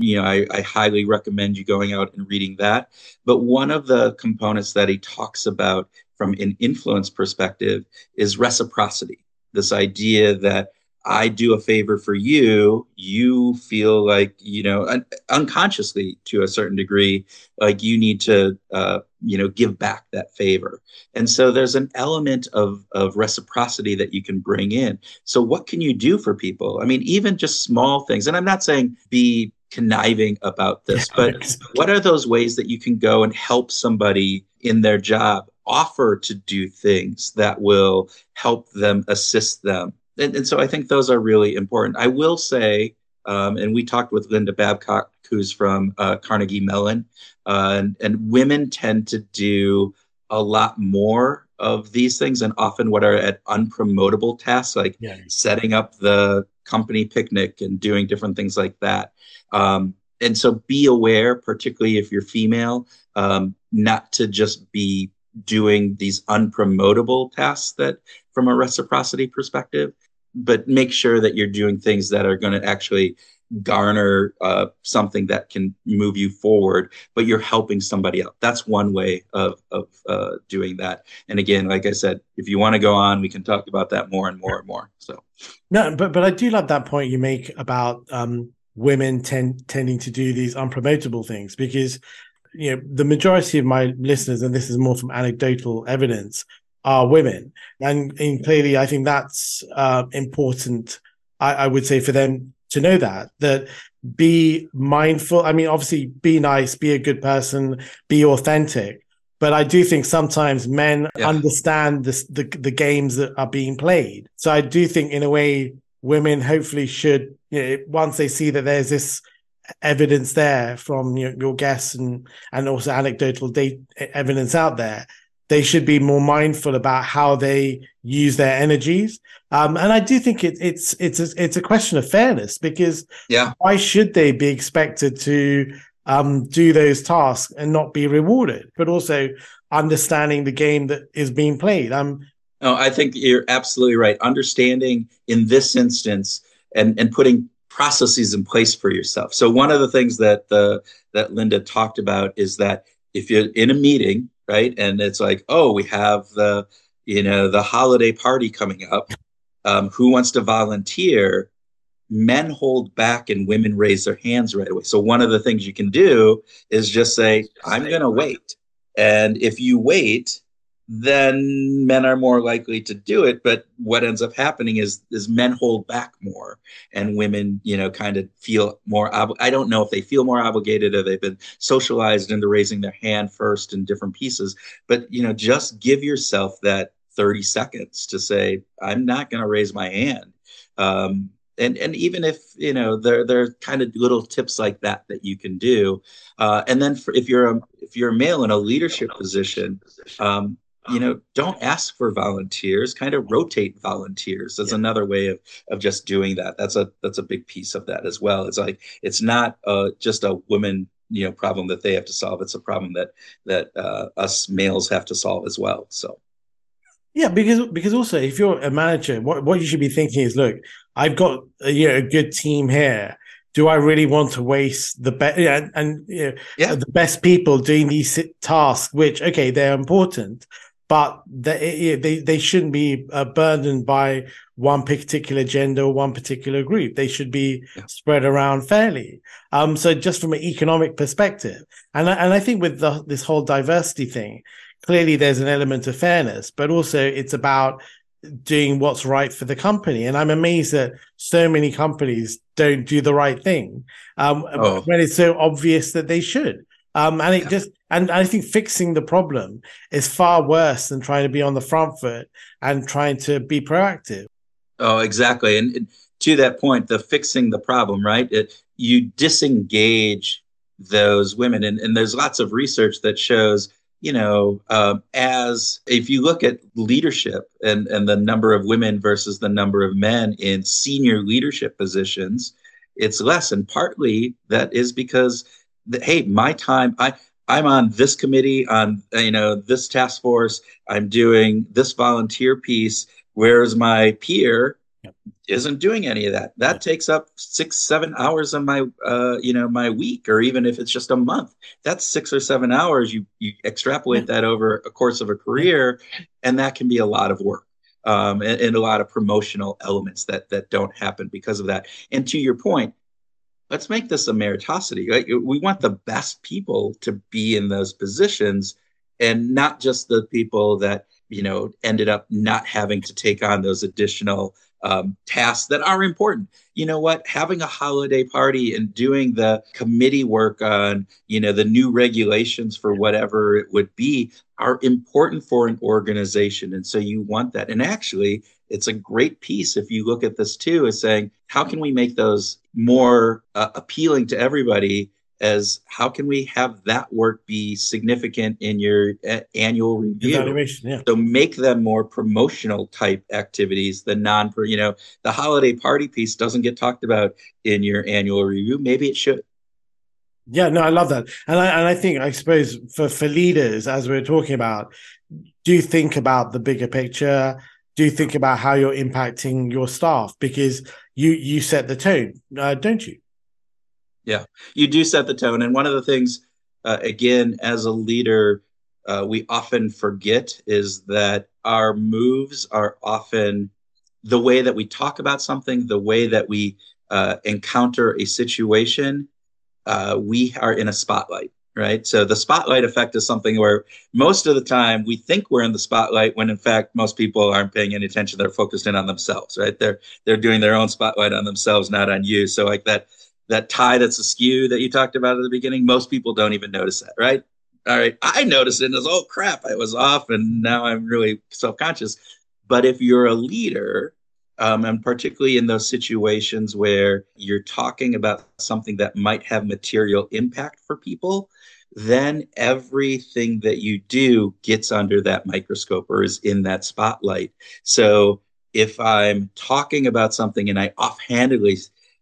you know, I, I, highly recommend you going out and reading that. But one of the components that he talks about from an influence perspective is reciprocity this idea that I do a favor for you, you feel like, you know, un- unconsciously to a certain degree, like you need to, uh, you know, give back that favor. And so there's an element of, of reciprocity that you can bring in. So, what can you do for people? I mean, even just small things. And I'm not saying be conniving about this, but what are those ways that you can go and help somebody in their job offer to do things that will help them assist them. And, and so I think those are really important. I will say, um, and we talked with Linda Babcock, who's from uh, Carnegie Mellon, uh, and, and women tend to do a lot more of these things and often what are at unpromotable tasks like yeah. setting up the company picnic and doing different things like that um, and so be aware particularly if you're female um, not to just be doing these unpromotable tasks that from a reciprocity perspective but make sure that you're doing things that are going to actually garner uh, something that can move you forward but you're helping somebody out. That's one way of, of uh, doing that. And again like i said if you want to go on we can talk about that more and more and more so. No but but i do love that point you make about um, women tend, tending to do these unpromotable things because you know the majority of my listeners, and this is more from anecdotal evidence, are women, and, and clearly I think that's uh, important. I, I would say for them to know that that be mindful. I mean, obviously, be nice, be a good person, be authentic. But I do think sometimes men yeah. understand this, the the games that are being played. So I do think, in a way, women hopefully should, you know, once they see that there's this evidence there from your, your guests and and also anecdotal data evidence out there. They should be more mindful about how they use their energies. Um, and i do think it, it's it's a, it's a question of fairness because yeah. why should they be expected to um, do those tasks and not be rewarded but also understanding the game that is being played? Um no i think you're absolutely right. Understanding in this instance and and putting processes in place for yourself. So one of the things that the that Linda talked about is that if you're in a meeting, right, and it's like, oh, we have the you know the holiday party coming up. Um, who wants to volunteer? Men hold back and women raise their hands right away. So one of the things you can do is just say, "I'm going to wait," and if you wait, then men are more likely to do it. But what ends up happening is is men hold back more and women you know kind of feel more ob- i don't know if they feel more obligated or they've been socialized into raising their hand first in different pieces. But you know just give yourself that 30 seconds to say i'm not going to raise my hand. Um, and and even if you know there there are kind of little tips like that that you can do. Uh, and then for, if you're a if you're a male in a leadership position um, you know don't ask for volunteers kind of rotate volunteers that's yeah. another way of of just doing that. That's a that's a big piece of that as well. It's like it's not uh, just a woman you know problem that they have to solve. It's a problem that that uh, us males have to solve as well so. Yeah because because also if you're a manager what, what you should be thinking is look i've got a, you know, a good team here. Do I really want to waste the best yeah, and you know, yeah. the best people doing these tasks, which okay, they're important, but they they, they shouldn't be uh, burdened by one particular gender or one particular group. They should be yeah. spread around fairly. Um, so just from an economic perspective, and I, and I think with the, this whole diversity thing, clearly there's an element of fairness, but also it's about doing what's right for the company. And I'm amazed that so many companies don't do the right thing um, oh. when it's so obvious that they should. Um, and it yeah. just and I think fixing the problem is far worse than trying to be on the front foot and trying to be proactive. Oh, exactly. And, and to that point, the fixing the problem, right? It, you disengage those women, and, and there's lots of research that shows you know, um, as if you look at leadership and, and the number of women versus the number of men in senior leadership positions, it's less. And partly that is because, hey, my time, I, I'm on this committee, on you know this task force. I'm doing this volunteer piece. Whereas my peer isn't doing any of that. That takes up six, seven hours of my, uh, you know, my week, or even if it's just a month, that's six or seven hours. You you extrapolate that over a course of a career, and that can be a lot of work. Um, and, and, a lot of promotional elements that that don't happen because of that. And to your point, let's make this a meritocracy. Right? We want the best people to be in those positions, and not just the people that you know ended up not having to take on those additional um, tasks that are important. You know what? Having a holiday party and doing the committee work on, you know, the new regulations for whatever it would be are important for an organization. And so you want that. And actually, it's a great piece if you look at this too, is saying, how can we make those more uh, appealing to everybody as how can we have that work be significant in your uh, annual review? Evaluation yeah. so make them more promotional type activities the non you know the holiday party piece doesn't get talked about in your annual review. Maybe it should. Yeah no i love that. And i and i think i suppose for for leaders as we're talking about do think about the bigger picture do think about how you're impacting your staff because you you set the tone uh, don't you yeah, you do set the tone. And one of the things, uh, again, as a leader, uh, we often forget is that our moves are often the way that we talk about something, the way that we uh, encounter a situation. Uh, we are in a spotlight, right? So the spotlight effect is something where most of the time we think we're in the spotlight when in fact most people aren't paying any attention. They're focused in on themselves, right? They're they're doing their own spotlight on themselves, not on you. So like that that tie that's askew that you talked about at the beginning, most people don't even notice that, right? All right, I noticed it and was, oh crap, I was off, and now I'm really self-conscious. But if you're a leader, um, and particularly in those situations where you're talking about something that might have material impact for people, then everything that you do gets under that microscope or is in that spotlight. So if I'm talking about something and I offhandedly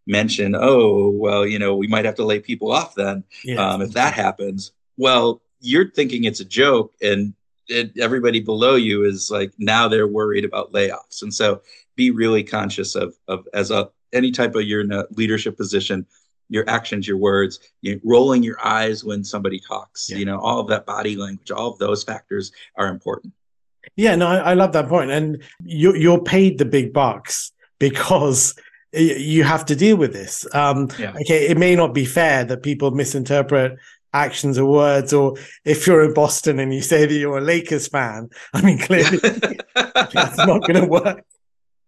mention, oh, well, you know, we might have to lay people off then yeah. um, if that happens. Well, you're thinking it's a joke, and it, everybody below you is like now they're worried about layoffs, and so be really conscious of of as a any type of your leadership position your actions, your words, you know, rolling your eyes when somebody talks, yeah. you know, all of that body language, all of those factors are important. Yeah, no, I, I love that. And you, you're paid the big bucks because you have to deal with this. Um, yeah. Okay, it may not be fair that people misinterpret actions or words, or if you're in Boston and you say that you're a Lakers fan, I mean, clearly that's not going to work.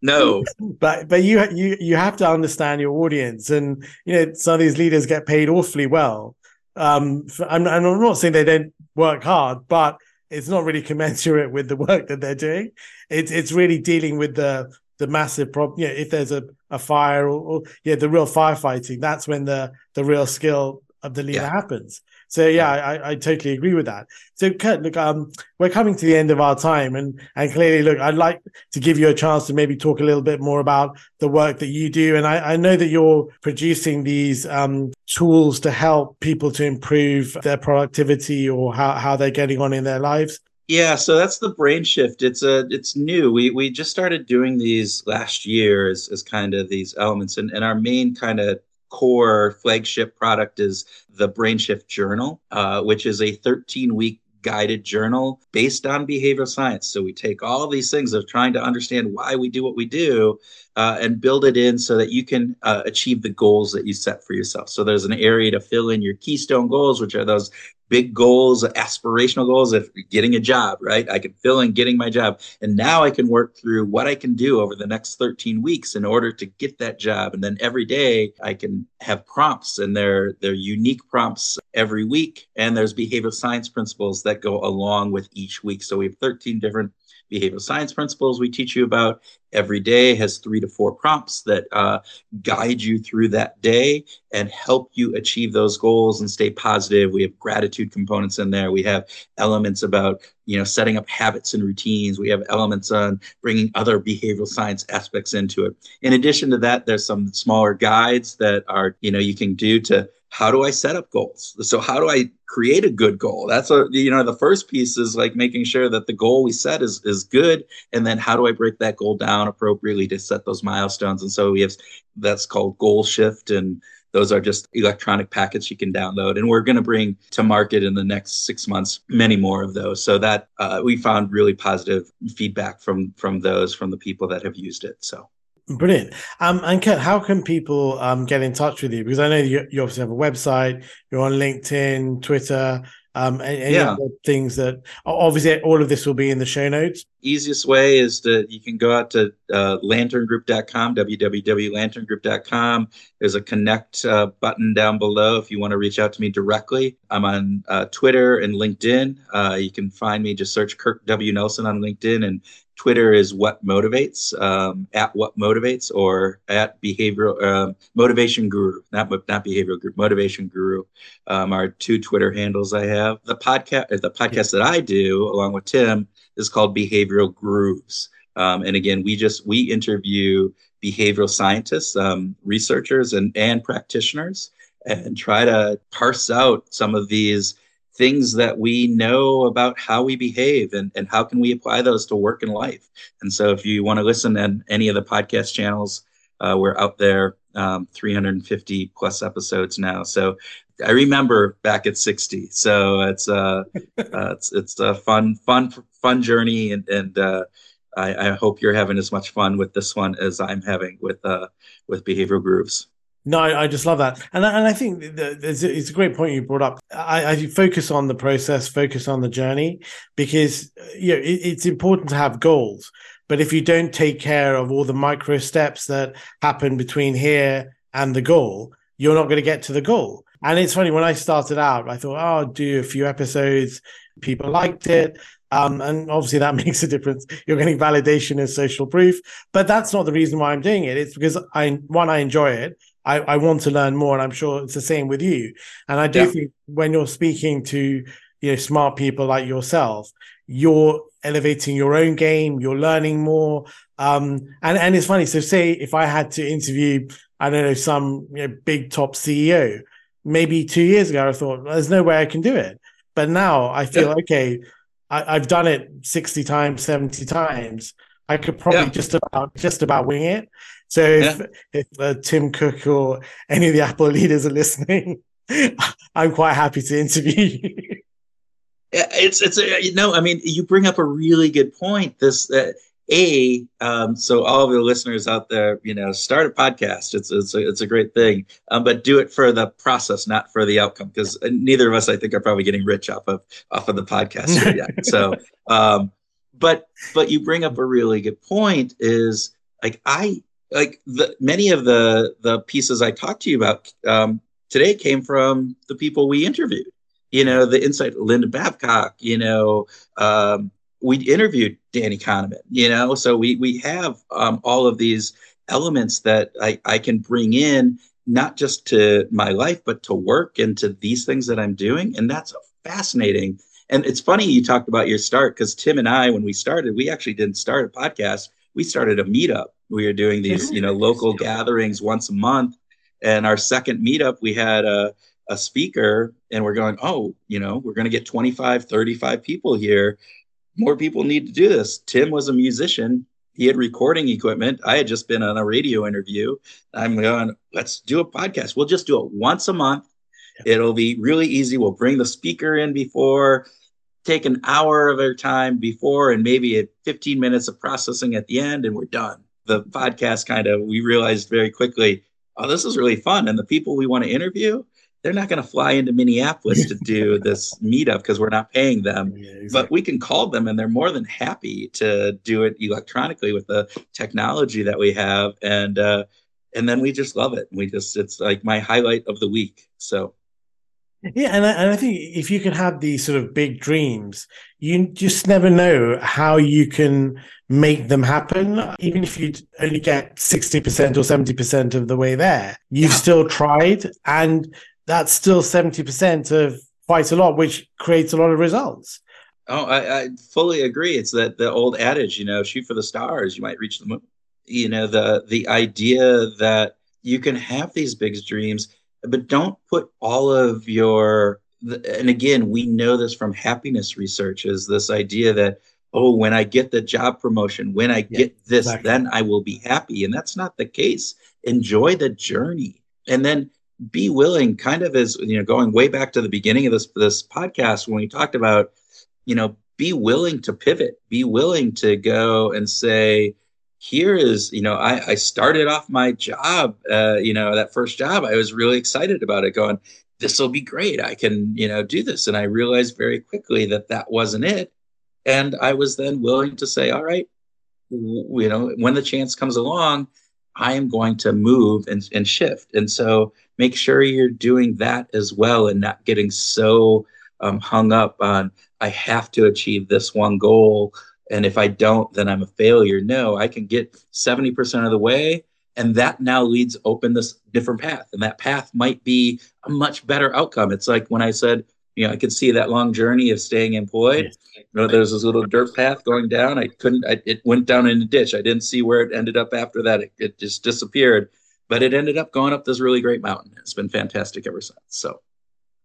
No, but but you you you have to understand your audience, and you know some of these leaders get paid awfully well. Um, I'm, I'm not saying they don't work hard, but it's not really commensurate with the work that they're doing. It's it's really dealing with the the massive problem. Yeah, if there's a, a fire or, or, yeah, the real firefighting, that's when the the real skill of the leader yeah. happens. So yeah, I, I totally agree with that. So Kurt, look, um, we're coming to the end of our time, and and clearly, look, I'd like to give you a chance to maybe talk a little bit more about the work that you do, and I, I know that you're producing these um, tools to help people to improve their productivity or how how they're getting on in their lives. Yeah, so that's the brain shift. It's a it's new. We we just started doing these last year as, as kind of these elements, and, and our main kind of core flagship product is the Brain Shift Journal, uh, which is a 13 week guided journal based on behavioral science. So we take all these things of trying to understand why we do what we do, uh, and build it in so that you can uh, achieve the goals that you set for yourself. So there's an area to fill in your keystone goals, which are those big goals, aspirational goals of getting a job, right? I can fill in getting my job. And now I can work through what I can do over the next 13 weeks in order to get that job. And then every day I can have prompts and they're they're unique prompts every week. And there's behavioral science principles that go along with each week. So we have 13 different behavioral science principles we teach you about every day has three to four prompts that uh, guide you through that day and help you achieve those goals and stay positive. We have gratitude components in there. We have elements about you know setting up habits and routines. We have elements on bringing other behavioral science aspects into it. In addition to that there's some smaller guides that are you know you can do to how do I set up goals? So how do I create a good goal? That's a you know the first piece is like making sure that the goal we set is is good, and then how do I break that goal down appropriately to set those milestones? And so we have that's called goal shift, and those are just electronic packets you can download. And we're going to bring to market in the next six months many more of those. So that uh, we found really positive feedback from from those from the people that have used it. So. Brilliant. Um, and Kurt, how can people um, get in touch with you? Because I know you, you obviously have a website, you're on LinkedIn, Twitter, um, any yeah. things that obviously all of this will be in the show notes. Easiest way is to you can go out to uh, lanterngroup.com, www.lanterngroup.com. There's a connect uh, button down below if you want to reach out to me directly. I'm on uh, Twitter and LinkedIn. Uh, you can find me, just search Kurt W. Nelson on LinkedIn and Twitter is what motivates, um, at what motivates, or at behavioral um, motivation guru, not not behavioral group, motivation guru, um, are two Twitter handles I have. The podcast, the podcast that I do along with Tim is called Behavioral Grooves, um, and again, we just we interview behavioral scientists, um, researchers, and and practitioners, and try to parse out some of these things that we know about how we behave and, and how can we apply those to work and life. And so if you want to listen to any of the podcast channels, uh, we're out there um, 350 plus episodes now. So I remember back at 60. So it's uh, uh it's it's a fun fun fun journey and and uh, I, I hope you're having as much fun with this one as I'm having with uh with behavioral grooves. No, I, just love that, and and I think it's a great point you brought up. I, I focus on the process, focus on the journey, because you know it, it's important to have goals. But if you don't take care of all the micro steps that happen between here and the goal, you're not going to get to the goal. And it's funny when I started out, I thought, oh, I'll do a few episodes. People liked it. Um, and obviously that makes a difference. You're getting validation as social proof, but that's not the reason why I'm doing it. It's because I, one, I enjoy it. I, I want to learn more, and I'm sure it's the same with you. And I do yeah. think when you're speaking to you know smart people like yourself, you're elevating your own game. You're learning more. Um, and and it's funny. So say if I had to interview, I don't know, some you know, big top CEO, maybe two years ago, I thought there's no way I can do it. But now I feel yeah. okay. I, have done it 60 times, 70 times. I could probably yeah. just about just about wing it. So if, yeah. if uh, Tim Cook or any of the Apple leaders are listening, I'm quite happy to interview you. It's it's a, you know I mean you bring up a really good point. This uh, a um, so all of the listeners out there, you know, start a podcast. It's it's a, it's a great thing, um, but do it for the process, not for the outcome, because neither of us, I think, are probably getting rich off of off of the podcast yet. so, um, but but you bring up a really good point. Is like I like the many of the the pieces I talked to you about um, today came from the people we interviewed. You know, the insight, Linda Babcock. You know, um, we interviewed Danny Kahneman. You know, so we we have um, all of these elements that I, I can bring in not just to my life but to work and to these things that I'm doing, and that's fascinating. And it's funny you talked about your start because Tim and I, when we started, we actually didn't start a podcast. We started a meetup. We were doing these you know local gatherings once a month. And our second meetup we had a, a speaker and we're going oh you know we're going to get 25 35 people here. More people need to do this. Tim was a musician. He had recording equipment. I had just been on a radio interview. I'm going let's do a podcast. We'll just do it once a month. It'll be really easy. We'll bring the speaker in before take an hour of our time before and maybe 15 minutes of processing at the end and we're done the podcast kind of we realized very quickly, oh, this is really fun, and the people we want to interview, they're not going to fly into Minneapolis to do this meetup because we're not paying them. Yeah, exactly. But we can call them, and they're more than happy to do it electronically with the technology that we have, and uh, and then we just love it. We just it's like my highlight of the week. So yeah, and I, and I think if you can have these sort of big dreams, you just never know how you can make them happen. Even if you only get 60% or 70% of the way there, you've yeah. still tried. And that's still 70% of quite a lot, which creates a lot of results. Oh, I, I fully agree. It's that the old adage, you know, shoot for the stars, you might reach the moon. You know, the the idea that you can have these big dreams but don't put all of your and again we know this from happiness research is this idea that oh when i get the job promotion when i get this exactly. then i will be happy. And that's not the case. Enjoy the journey. And then be willing kind of as you know going way back to the beginning of this this podcast when we talked about you know be willing to pivot. Be willing to go and say here is you know I, I started off my job uh, you know that first job i was really excited about it going this will be great i can you know do this and i realized very quickly that that wasn't it and i was then willing to say all right you know when the chance comes along i am going to move and, and shift and so make sure you're doing that as well and not getting so um, hung up on i have to achieve this one goal and if I don't, then I'm a failure. No, I can get 70% of the way. And that now leads open this different path. And that path might be a much better outcome. It's like when I said, you know, I could see that long journey of staying employed. You know, there's this little dirt path going down. I couldn't, I, it went down in a ditch. I didn't see where it ended up after that. It, it just disappeared. But it ended up going up this really great mountain. It's been fantastic ever since. So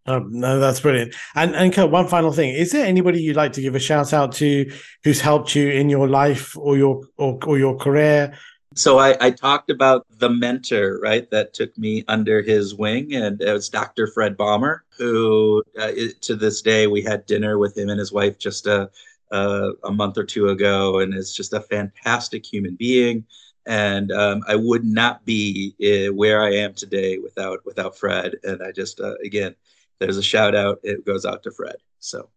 um, no, that's brilliant. And and Kurt, one final thing: is there anybody you'd like to give a shout out to who's helped you in your life or your or, or your career? So I, I talked about the mentor, right, that took me under his wing, and it was Dr. Fred Balmer, who uh, to this day we had dinner with him and his wife just a a, a month or two ago, and is just a fantastic human being. And um, I would not be uh, where I am today without without Fred. And I just uh, again there's a shout out. It goes out to Fred. So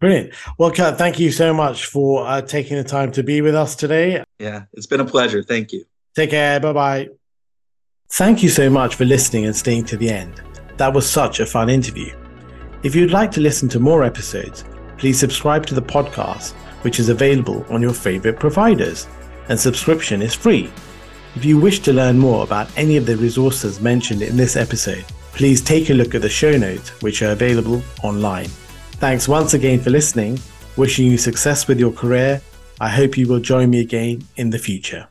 brilliant. Well, Kurt, thank you so much for uh, taking the time to be with us today. Yeah, it's been a pleasure. Thank you. Take care. Bye bye. Thank you so much for listening and staying to the end. That was such a fun interview. If you'd like to listen to more episodes, please subscribe to the podcast, which is available on your favorite providers, and subscription is free. If you wish to learn more about any of the resources mentioned in this episode, please take a look at the show notes, which are available online. Thanks once again for listening. Wishing you success with your career. I hope you will join me again in the future.